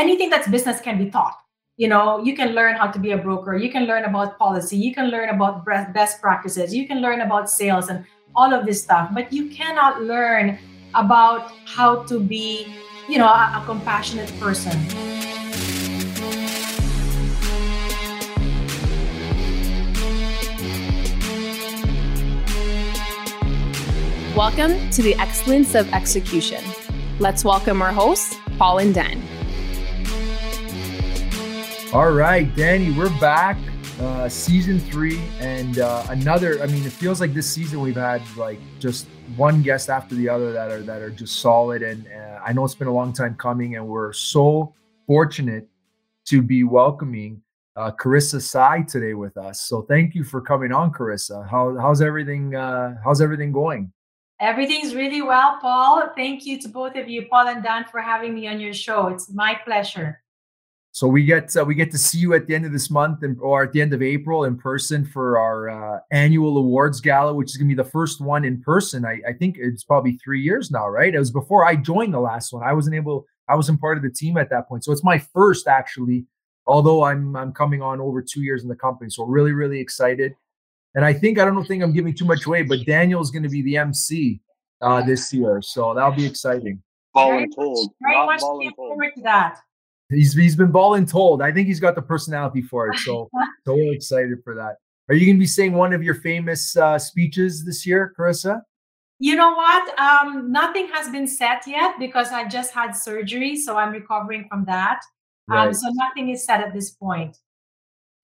anything that's business can be taught. You know, you can learn how to be a broker. You can learn about policy. You can learn about best practices. You can learn about sales and all of this stuff. But you cannot learn about how to be, you know, a, a compassionate person. Welcome to the Excellence of Execution. Let's welcome our hosts, Paul and Dan. All right, Danny, we're back. Uh, season three, and uh, another. I mean, it feels like this season we've had like just one guest after the other that are that are just solid. And uh, I know it's been a long time coming, and we're so fortunate to be welcoming uh, Carissa Sai today with us. So thank you for coming on, Carissa. How, how's everything? Uh, how's everything going? Everything's really well, Paul. Thank you to both of you, Paul and Dan, for having me on your show. It's my pleasure. So we get uh, we get to see you at the end of this month and, or at the end of April in person for our uh, annual awards gala, which is going to be the first one in person. I, I, think it's probably three years now, right? It was before I joined the last one. I wasn't able. I wasn't part of the team at that point, so it's my first actually. Although I'm I'm coming on over two years in the company, so really really excited. And I think I don't think I'm giving too much away, but Daniel's going to be the MC uh, this year, so that'll be exciting. Voluntold. Very much looking forward to that. He's he's been balling told. I think he's got the personality for it. So so excited for that. Are you going to be saying one of your famous uh, speeches this year, Carissa? You know what? Um, nothing has been set yet because I just had surgery, so I'm recovering from that. Um, right. Um, so nothing is set at this point.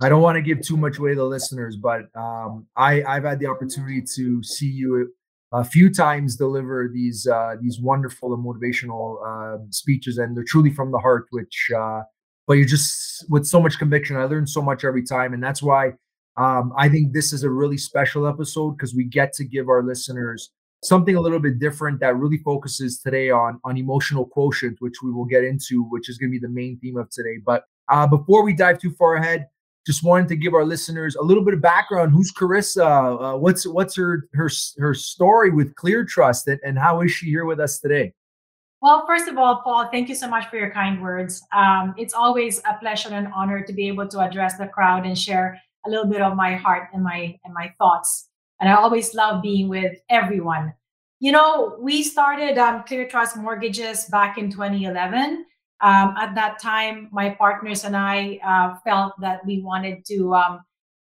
I don't want to give too much away to the listeners, but um, I I've had the opportunity to see you a few times deliver these uh, these wonderful and motivational uh, speeches, and they're truly from the heart. Which, uh, but you're just with so much conviction. I learn so much every time, and that's why um, I think this is a really special episode because we get to give our listeners something a little bit different that really focuses today on on emotional quotient, which we will get into, which is going to be the main theme of today. But uh, before we dive too far ahead, just wanted to give our listeners a little bit of background. Who's Carissa? Uh, what's what's her her her story with ClearTrust, and, and how is she here with us today? Well, first of all, Paul, thank you so much for your kind words. Um, it's always a pleasure and an honor to be able to address the crowd and share a little bit of my heart and my and my thoughts. And I always love being with everyone. You know, we started um, ClearTrust Mortgages back in 2011 um, at that time, my partners and I uh, felt that we wanted to um,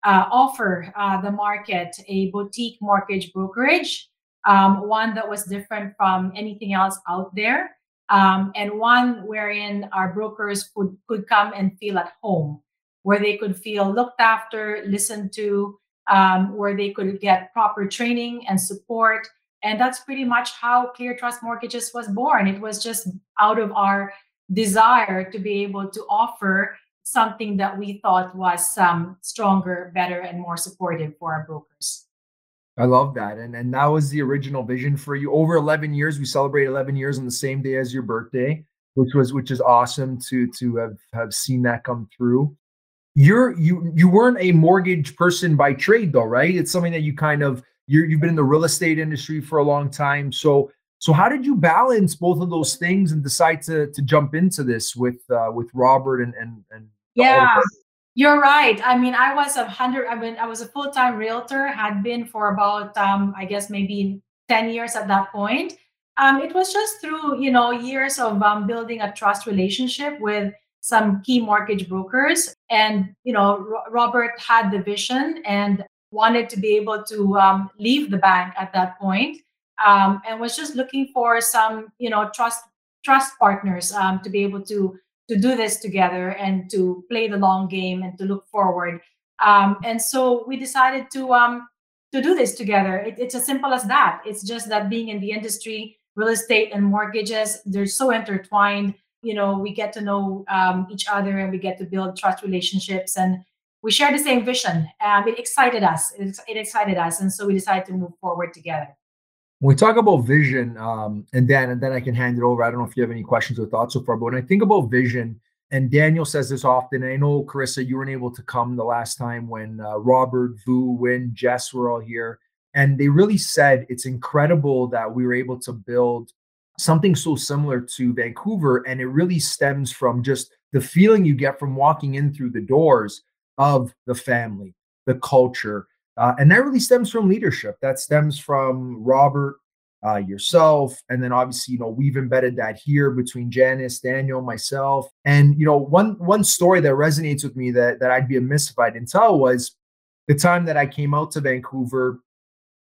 uh, offer uh, the market a boutique mortgage brokerage, um, one that was different from anything else out there, um, and one wherein our brokers could, could come and feel at home, where they could feel looked after, listened to, um, where they could get proper training and support. And that's pretty much how Clear Trust Mortgages was born. It was just out of our desire to be able to offer something that we thought was um, stronger, better, and more supportive for our brokers. I love that. And and that was the original vision for you. Over 11 years, we celebrate 11 years on the same day as your birthday, which was which is awesome to to have have seen that come through. You're you you weren't a mortgage person by trade though, right? It's something that you kind of you you've been in the real estate industry for a long time. So so how did you balance both of those things and decide to to jump into this with uh, with Robert and and and yeah. You're right. I mean, I was a hundred. I mean, I was a full time realtor. Had been for about, um, I guess, maybe ten years at that point. Um, it was just through, you know, years of um, building a trust relationship with some key mortgage brokers, and you know, R- Robert had the vision and wanted to be able to um, leave the bank at that point um, and was just looking for some you know trust trust partners um, to be able to to do this together and to play the long game and to look forward. Um, and so we decided to um, to do this together. It, it's as simple as that. It's just that being in the industry real estate and mortgages they're so intertwined. You know we get to know um, each other and we get to build trust relationships and we share the same vision. Um, it excited us. It, it excited us. And so we decided to move forward together when we talk about vision, um, and Dan, and then I can hand it over. I don't know if you have any questions or thoughts so far, but when I think about vision, and Daniel says this often, I know Carissa, you weren't able to come the last time when uh, Robert, Vu, Win, Jess were all here, and they really said it's incredible that we were able to build something so similar to Vancouver. And it really stems from just the feeling you get from walking in through the doors of the family, the culture. Uh, and that really stems from leadership. That stems from Robert, uh, yourself, and then obviously, you know, we've embedded that here between Janice, Daniel, myself. And you know, one one story that resonates with me that that I'd be amiss if I didn't tell was the time that I came out to Vancouver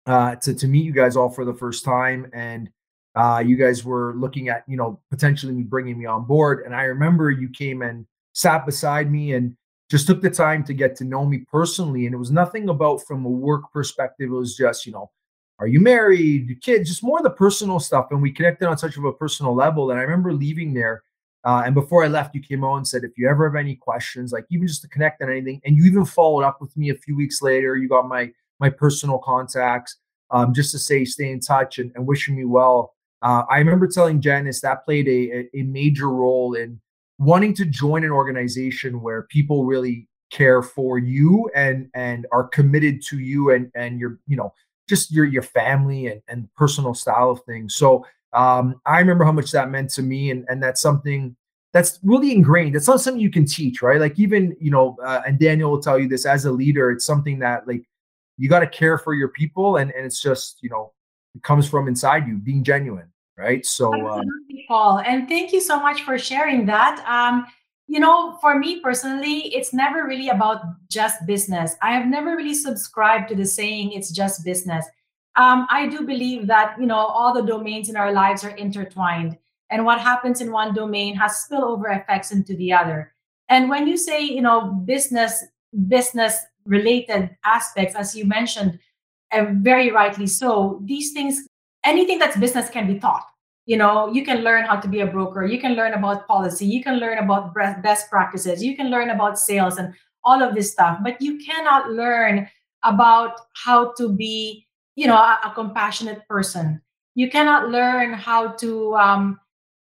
uh, to to meet you guys all for the first time, and uh, you guys were looking at you know potentially bringing me on board. And I remember you came and sat beside me and just took the time to get to know me personally. And it was nothing about from a work perspective. It was just you know, are you married, kids, just more the personal stuff. And we connected on such of a personal level. And I remember leaving there. Uh, and before I left, you came on and said, if you ever have any questions, like even just to connect on anything, and you even followed up with me a few weeks later. You got my my personal contacts um, just to say stay in touch and, and wishing me well. Uh, I remember telling Janice that played a, a major role in wanting to join an organization where people really care for you and and are committed to you and and your you know just your your family and, and personal style of things. So um, I remember how much that meant to me, and and that's something that's really ingrained. It's not something you can teach, right? Like even you know, uh, and Daniel will tell you this as a leader. It's something that like you got to care for your people, and and it's just you know it comes from inside you, being genuine, right? So, um, Paul, and thank you so much for sharing that. Um, you know, for me personally, it's never really about just business. I have never really subscribed to the saying it's just business. Um, I do believe that, you know, all the domains in our lives are intertwined. And what happens in one domain has spillover effects into the other. And when you say, you know, business, business related aspects, as you mentioned, and very rightly so, these things, anything that's business can be taught. You know you can learn how to be a broker. You can learn about policy. You can learn about best practices. You can learn about sales and all of this stuff but you cannot learn about how to be you know a, a compassionate person. You cannot learn how to um,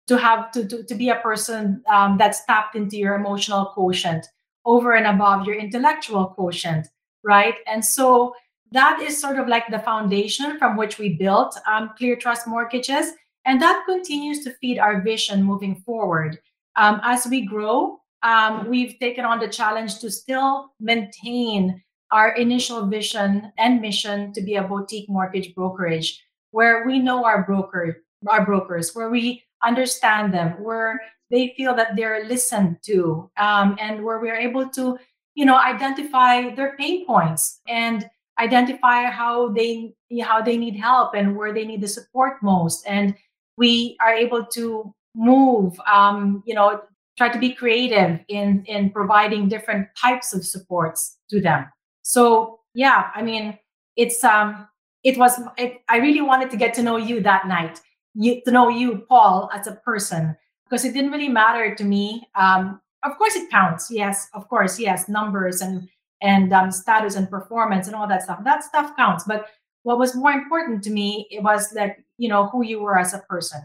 to have to, to, to be a person um, that's tapped into your emotional quotient over and above your intellectual quotient right? And so that is sort of like the foundation from which we built um, clear trust mortgages and that continues to feed our vision moving forward. Um, as we grow, um, we've taken on the challenge to still maintain our initial vision and mission to be a boutique mortgage brokerage where we know our broker our brokers where we understand them where they feel that they're listened to um, and where we're able to you know identify their pain points and identify how they how they need help and where they need the support most and we are able to move, um, you know, try to be creative in in providing different types of supports to them. So yeah, I mean, it's um, it was it, I really wanted to get to know you that night, you to know you, Paul, as a person, because it didn't really matter to me. Um, of course, it counts. Yes, of course, yes, numbers and and um, status and performance and all that stuff. That stuff counts, but what was more important to me it was that you know who you were as a person.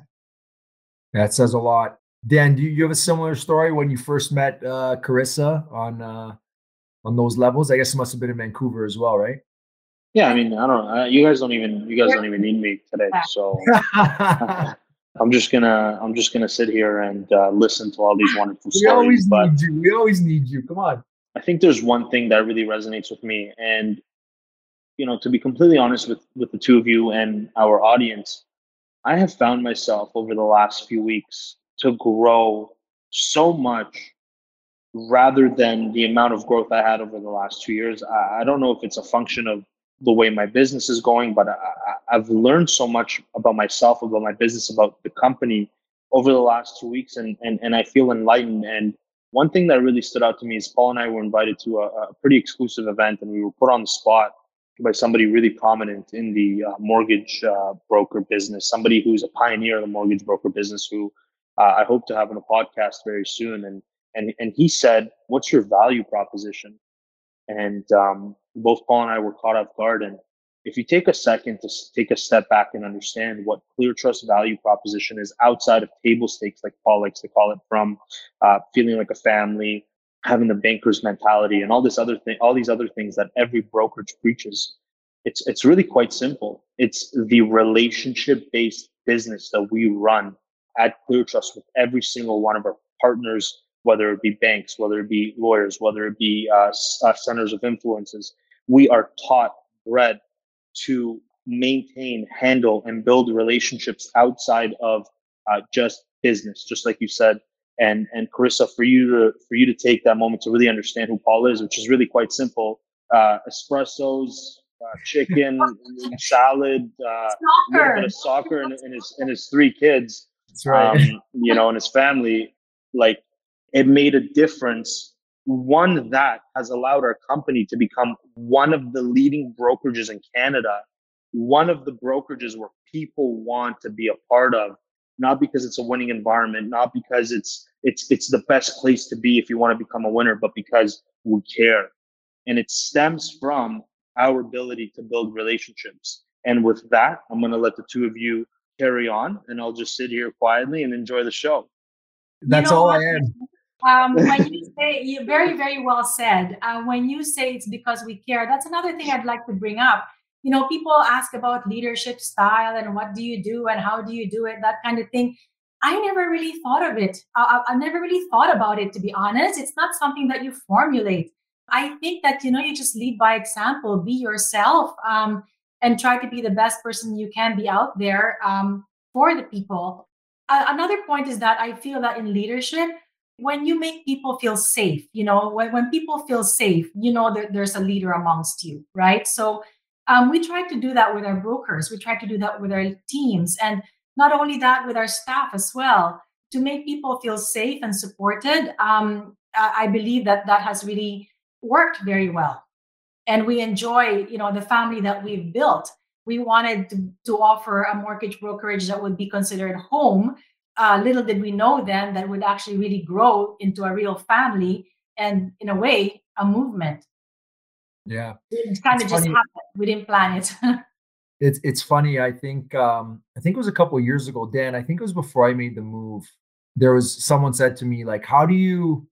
That says a lot. Dan do you have a similar story when you first met uh, carissa on uh, on those levels? I guess it must have been in vancouver as well right? Yeah i mean i don't uh, you guys don't even you guys don't even need me today so. I'm just gonna i'm just gonna sit here and uh, listen to all these wonderful we stories always but need you. We always need you. Come on i think there's one thing that really resonates with me and you know, to be completely honest with with the two of you and our audience, I have found myself over the last few weeks to grow so much rather than the amount of growth I had over the last two years. I, I don't know if it's a function of the way my business is going, but I, have learned so much about myself, about my business, about the company over the last two weeks, and and and I feel enlightened. And one thing that really stood out to me is Paul and I were invited to a, a pretty exclusive event, and we were put on the spot by somebody really prominent in the uh, mortgage uh, broker business, somebody who's a pioneer in the mortgage broker business, who uh, I hope to have on a podcast very soon. And and and he said, "What's your value proposition?" And um, both Paul and I were caught off guard. And if you take a second to take a step back and understand what Clear Trust value proposition is outside of table stakes, like Paul likes to call it, from uh, feeling like a family, having the banker's mentality and all this other thing, all these other things that every brokerage preaches. it's it's really quite simple. It's the relationship based business that we run at ClearTrust with every single one of our partners, whether it be banks, whether it be lawyers, whether it be uh, uh, centers of influences. We are taught, bred to maintain, handle, and build relationships outside of uh, just business, just like you said. And and Carissa, for you to for you to take that moment to really understand who Paul is, which is really quite simple. Uh, espressos, uh, chicken, salad, uh, a little bit of soccer, and, and, his and his three kids. That's right. Um, you know, and his family. Like it made a difference. One that has allowed our company to become one of the leading brokerages in Canada, one of the brokerages where people want to be a part of, not because it's a winning environment, not because it's it's it's the best place to be if you want to become a winner, but because we care. And it stems from our ability to build relationships. And with that, I'm going to let the two of you carry on, and I'll just sit here quietly and enjoy the show. That's you know all what? I am. Um, when you say you very very well said. Uh, when you say it's because we care, that's another thing I'd like to bring up. You know, people ask about leadership style and what do you do and how do you do it, that kind of thing. I never really thought of it. I, I never really thought about it, to be honest. It's not something that you formulate. I think that you know you just lead by example, be yourself, um, and try to be the best person you can be out there um, for the people. Uh, another point is that I feel that in leadership, when you make people feel safe, you know, when, when people feel safe, you know that there's a leader amongst you, right? So um, we try to do that with our brokers. We try to do that with our teams, and not only that with our staff as well to make people feel safe and supported. Um, I believe that that has really worked very well and we enjoy you know the family that we've built we wanted to, to offer a mortgage brokerage that would be considered home uh, little did we know then that would actually really grow into a real family and in a way a movement. Yeah. It kind of just funny. happened. We didn't plan it. It's it's funny. I think um i think it was a couple years ago. Dan i think it was before i made the move there was someone said to me like how do you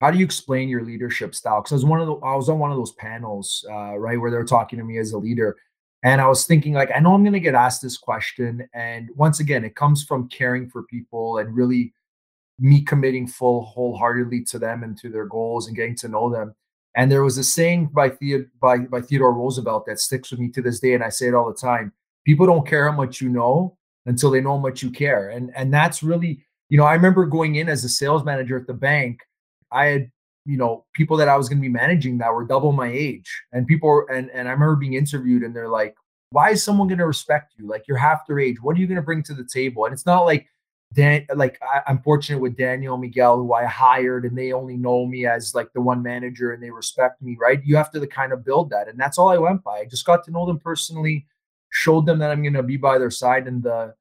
how do you explain your leadership style? Because I was one of the I was on one of those panels, uh, right, where they were talking to me as a leader, and I was thinking like, I know I'm going to get asked this question, and once again, it comes from caring for people and really me committing full wholeheartedly to them and to their goals and getting to know them. And there was a saying by Theo, by by Theodore Roosevelt that sticks with me to this day, and I say it all the time: people don't care how much you know until they know how much you care, and and that's really, you know, I remember going in as a sales manager at the bank I had you know people that I was going to be managing that were double my age, and people and and I remember being interviewed, and they're like, "Why is someone going to respect you? Like you're half their age. What are you going to bring to the table?" And it's not like Dan, like I, am fortunate with Daniel Miguel, who I hired, and they only know me as like the one manager, and they respect me, right? You have to kind of build that, and that's all I went by. I just got to know them personally, showed them that I'm going to be by their side in the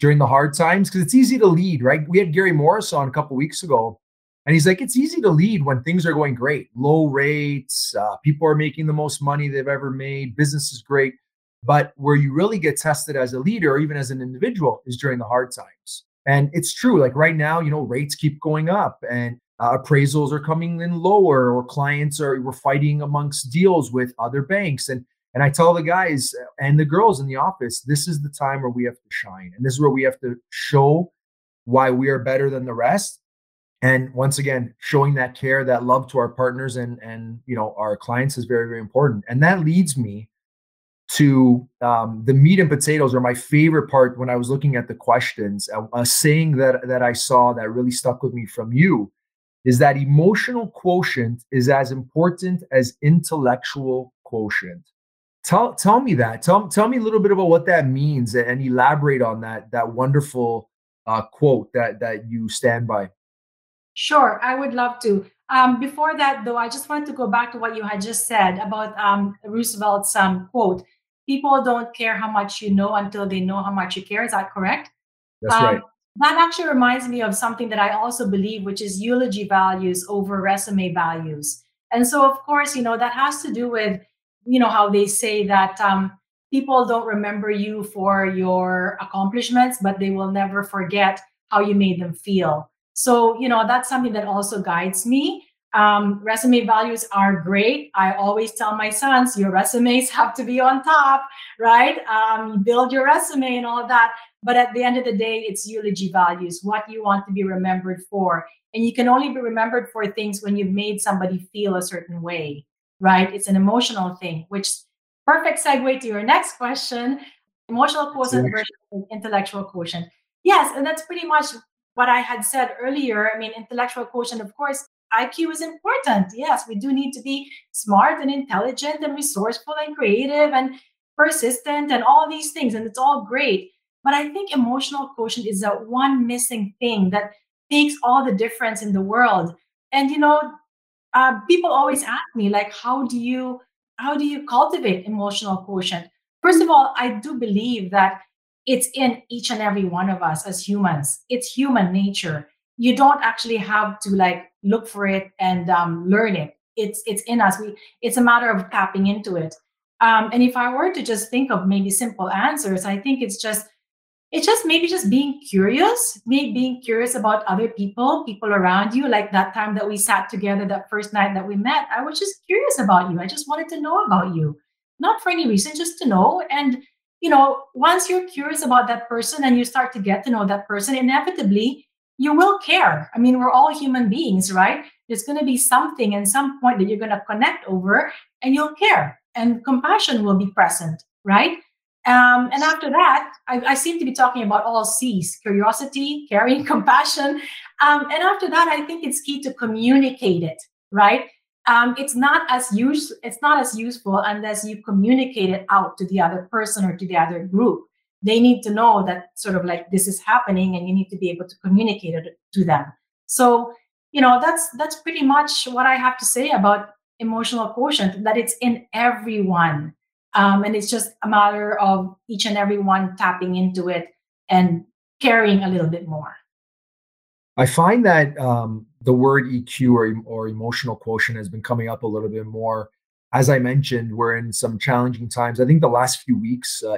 during the hard times because it's easy to lead, right? We had Gary Morris on a couple weeks ago, and he's like, it's easy to lead when things are going great, low rates, uh, people are making the most money they've ever made, business is great. But where you really get tested as a leader or even as an individual is during the hard times. And it's true. Like right now, you know, rates keep going up and uh, appraisals are coming in lower, or clients are we're fighting amongst deals with other banks. And and I tell the guys and the girls in the office, this is the time where we have to shine, and this is where we have to show why we are better than the rest and once again showing that care that love to our partners and and you know our clients is very very important. And that leads me to um, the meat and potatoes are my favorite part when i was looking at the questions a, a saying that that i saw that really stuck with me from you is that emotional quotient is as important as intellectual quotient. Tell tell me that. Tell, tell me a little bit about what that means and elaborate on that that wonderful uh, quote that that you stand by Sure, I would love to. Um, before that, though, I just want to go back to what you had just said about um, Roosevelt's um, quote People don't care how much you know until they know how much you care. Is that correct? That's right. Um, that actually reminds me of something that I also believe, which is eulogy values over resume values. And so, of course, you know, that has to do with, you know, how they say that um, people don't remember you for your accomplishments, but they will never forget how you made them feel. So, you know, that's something that also guides me. Um, resume values are great. I always tell my sons, your resumes have to be on top, right? Um, build your resume and all of that. But at the end of the day, it's eulogy values, what you want to be remembered for. And you can only be remembered for things when you've made somebody feel a certain way, right? It's an emotional thing, which perfect segue to your next question emotional quotient versus intellectual quotient. Yes, and that's pretty much what I had said earlier. I mean, intellectual quotient, of course, IQ is important. Yes, we do need to be smart and intelligent and resourceful and creative and persistent and all these things. And it's all great. But I think emotional quotient is that one missing thing that makes all the difference in the world. And, you know, uh, people always ask me, like, how do you how do you cultivate emotional quotient? First of all, I do believe that it's in each and every one of us as humans. It's human nature. You don't actually have to like look for it and um, learn it. It's it's in us. We it's a matter of tapping into it. Um, and if I were to just think of maybe simple answers, I think it's just it's just maybe just being curious, maybe being curious about other people, people around you. Like that time that we sat together, that first night that we met, I was just curious about you. I just wanted to know about you, not for any reason, just to know. And you know, once you're curious about that person and you start to get to know that person, inevitably you will care. I mean, we're all human beings, right? There's going to be something and some point that you're going to connect over and you'll care and compassion will be present, right? Um, and after that, I, I, seem to be talking about all C's curiosity, caring, compassion. Um, and after that, I think it's key to communicate it, right? Um, it's not as use it's not as useful unless you communicate it out to the other person or to the other group. They need to know that sort of like this is happening and you need to be able to communicate it to them. So you know that's that's pretty much what i have to say about emotional quotient that it's in everyone. Um, and it's just a matter of each and every one tapping into it and caring a little bit more i find that um, the word eq or, or emotional quotient has been coming up a little bit more as i mentioned we're in some challenging times i think the last few weeks uh,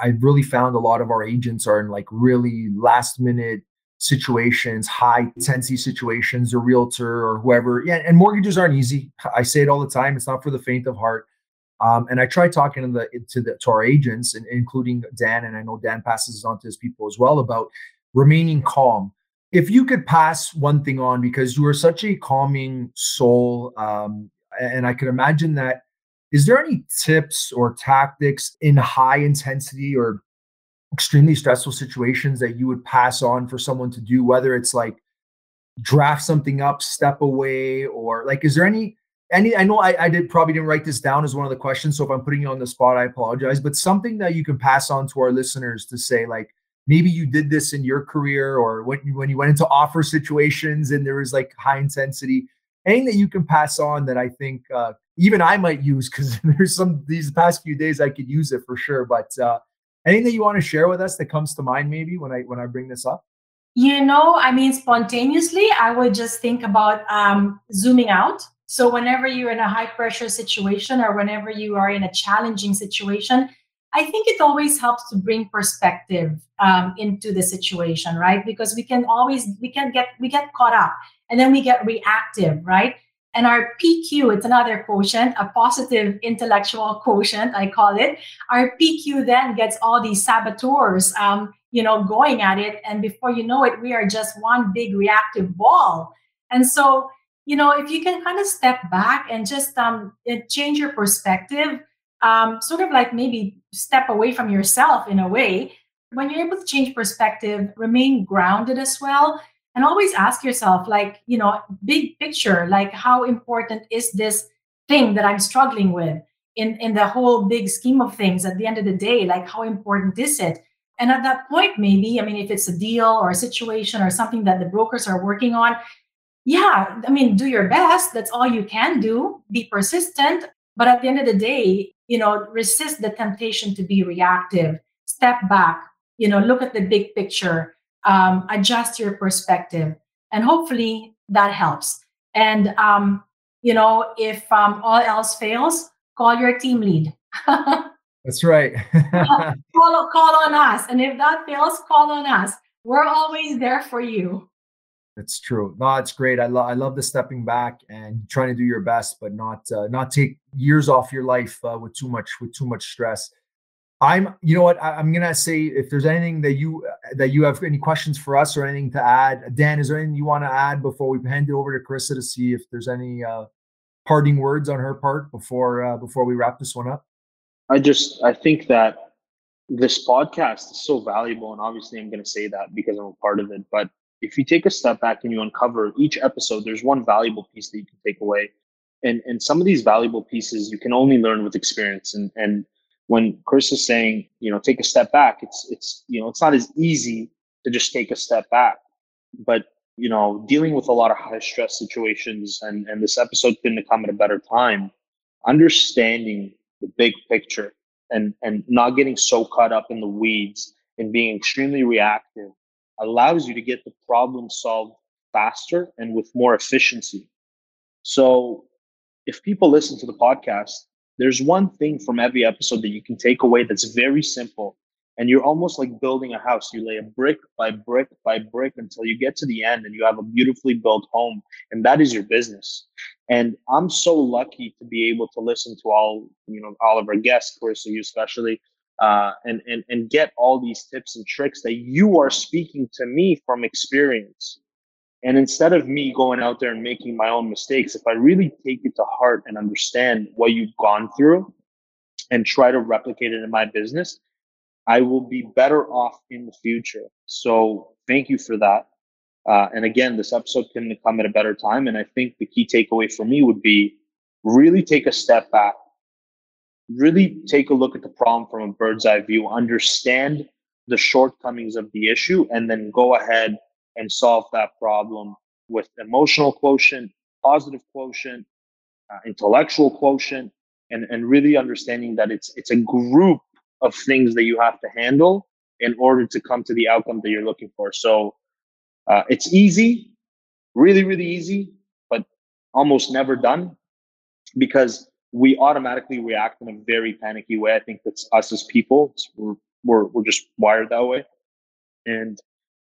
I've really found a lot of our agents are in like really last minute situations, high intensity situations, a realtor or whoever. Yeah, and mortgages aren't easy. I say it all the time. It's not for the faint of heart. Um, and I try talking to the to the to our agents, and including Dan, and I know Dan passes on to his people as well about remaining calm. If you could pass one thing on, because you are such a calming soul, um, and I can imagine that is there any tips or tactics in high intensity or extremely stressful situations that you would pass on for someone to do, whether it's like draft something up, step away, or like, is there any any i know I, I did probably didn't write this down as one of the questions so if i'm putting you on the spot i apologize but something that you can pass on to our listeners to say like maybe you did this in your career or when you, when you went into offer situations and there was like high intensity anything that you can pass on that i think uh, even I might use because there's some these past few days I could use it for sure. But uh, anything that you want to share with us that comes to mind maybe when I when I bring this up? You know, I mean, spontaneously, I would just think about um, zooming out. So whenever you're in a high pressure situation or whenever you are in a challenging situation, I think it always helps to bring perspective um, into the situation, right? Because we can always we can get we get caught up and then we get reactive, right? And our PQ, it's another quotient, a positive intellectual quotient, I call it. Our PQ then gets all these saboteurs, um, you know, going at it. And before you know it, we are just one big reactive ball. And so, you know, if you can kind of step back and just um, change your perspective, um, sort of like maybe step away from yourself in a way, when you're able to change perspective, remain grounded as well, and always ask yourself like you know big picture like how important is this thing that i'm struggling with in in the whole big scheme of things at the end of the day? Like how important is it? And at that point maybe i mean if it's a deal or a situation or something that the brokers are working on yeah i mean do your best. That's all you can do. Be persistent but at the end of the day you know resist the temptation to be reactive. Step back you know look at the big picture um, adjust your perspective and hopefully that helps. And um, you know if um, all else fails call your team lead. That's right. Call, call on us and if that fails call on us. We're always there for you It's true. No, it's great. I love I love the stepping back and trying to do your best, but not uh, not take years off your life uh, with too much with too much stress. I'm, you know what, I, am gonna say if there's anything that you that you have any questions for us or anything to add, Dan, is there anything you want to add before we hand it over to Carissa to see if there's any uh, parting words on her part before uh, before we wrap this one up? I just I think that this podcast is so valuable, and obviously I'm to say that because I'm a part of it. But if you take a step back and you uncover each episode, there's one valuable piece that you can take away, and and some of these valuable pieces you can only learn with experience, and and when Chris is saying, you know, take a step back, it's it's you know, it's not as easy to just take a step back. But you know, dealing with a lot of high stress situations, and and this episode couldn't have come at a better time. Understanding the big picture and and not getting so caught up in the weeds and being extremely reactive allows you to get the problem solved faster and with more efficiency. So, if people listen to the podcast there's one thing from every episode that you can take away that's very simple and you're almost like building a house you lay a brick by brick by brick until you get to the end and you have a beautifully built home and that is your business and i'm so lucky to be able to listen to all you know all of our guests course you especially uh, and, and and get all these tips and tricks that you are speaking to me from experience and instead of me going out there and making my own mistakes, if I really take it to heart and understand what you've gone through and try to replicate it in my business, I will be better off in the future. So thank you for that. Uh, and again, this episode couldn't come at a better time. And I think the key takeaway for me would be really take a step back, really take a look at the problem from a bird's eye view, understand the shortcomings of the issue, and then go ahead and solve that problem with emotional quotient, positive quotient, uh, intellectual quotient, and, and really understanding that it's it's a group of things that you have to handle in order to come to the outcome that you're looking for. So uh, it's easy, really, really easy, but almost never done because we automatically react in a very panicky way. I think that's us as people. We're, we're, we're just wired that way. And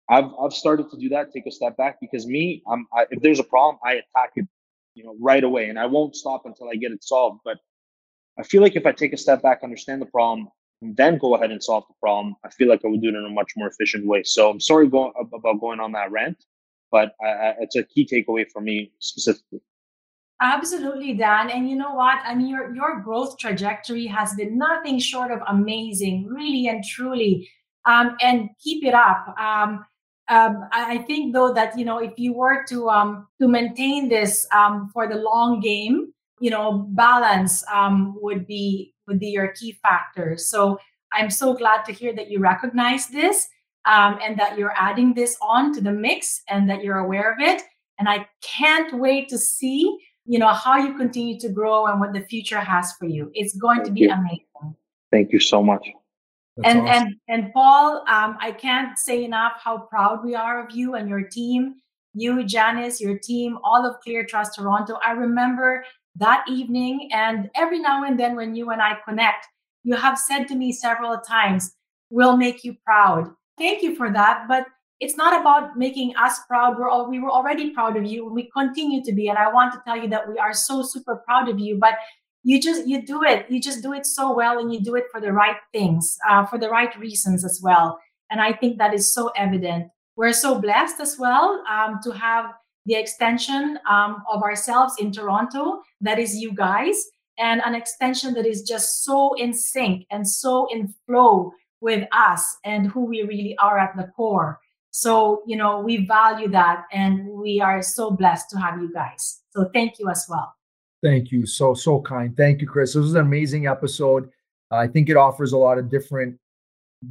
I've I've started to do that, take a step back because me, I'm I, if there's a problem, I attack it, you know, right away, and I won't stop until I get it solved. But I feel like if I take a step back, understand the problem, and then go ahead and solve the problem, I feel like I would do it in a much more efficient way. So I'm sorry go, about going on that rant, but I, I, it's a key takeaway for me specifically. Absolutely, Dan. And you know what? I mean, your your growth trajectory has been nothing short of amazing, really and truly. Um, and keep it up. Um, um, I think though that you know if you were to um, to maintain this um, for the long game, you know balance um, would be would be your key factor. So I'm so glad to hear that you recognize this and that you're adding this on to the mix and that you're aware of it. And I can't wait to see you know how you continue to grow and what the future has for you. It's going Thank to be you. amazing. Thank you so much. That's and awesome. and and Paul, um, I can't say enough how proud we are of you and your team. You, Janice, your team, all of ClearTrust Toronto. I remember that evening, and every now and then when you and I connect, you have said to me several times, "We'll make you proud." Thank you for that, but it's not about making us proud. We're all, we were already proud of you, and we continue to be. And I want to tell you that we are so super proud of you. But you just you do it you just do it so well and you do it for the right things uh, for the right reasons as well and i think that is so evident we're so blessed as well um, to have the extension um, of ourselves in toronto that is you guys and an extension that is just so in sync and so in flow with us and who we really are at the core so you know we value that and we are so blessed to have you guys so thank you as well Thank you. So, so kind. Thank you, Chris. This was an amazing episode. I think it offers a lot of different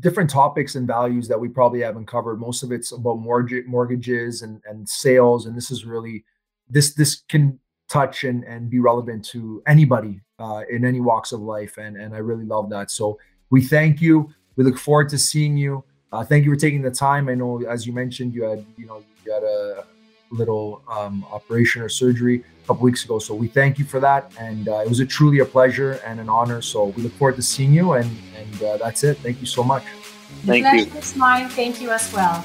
different topics and values that we probably haven't covered. Most of it's about mortgage mortgages and, and sales. And this is really this this can touch and, and be relevant to anybody uh, in any walks of life. And and I really love that. So we thank you. We look forward to seeing you. Uh, thank you for taking the time. I know, as you mentioned, you had you know you had a little um, operation or surgery a couple weeks ago. So we thank you for that, and uh, it was a truly a pleasure and an honor. So we look forward to seeing you, and and uh, that's it. Thank you so much. The Thank pleasure you. is mine. Thank you as well.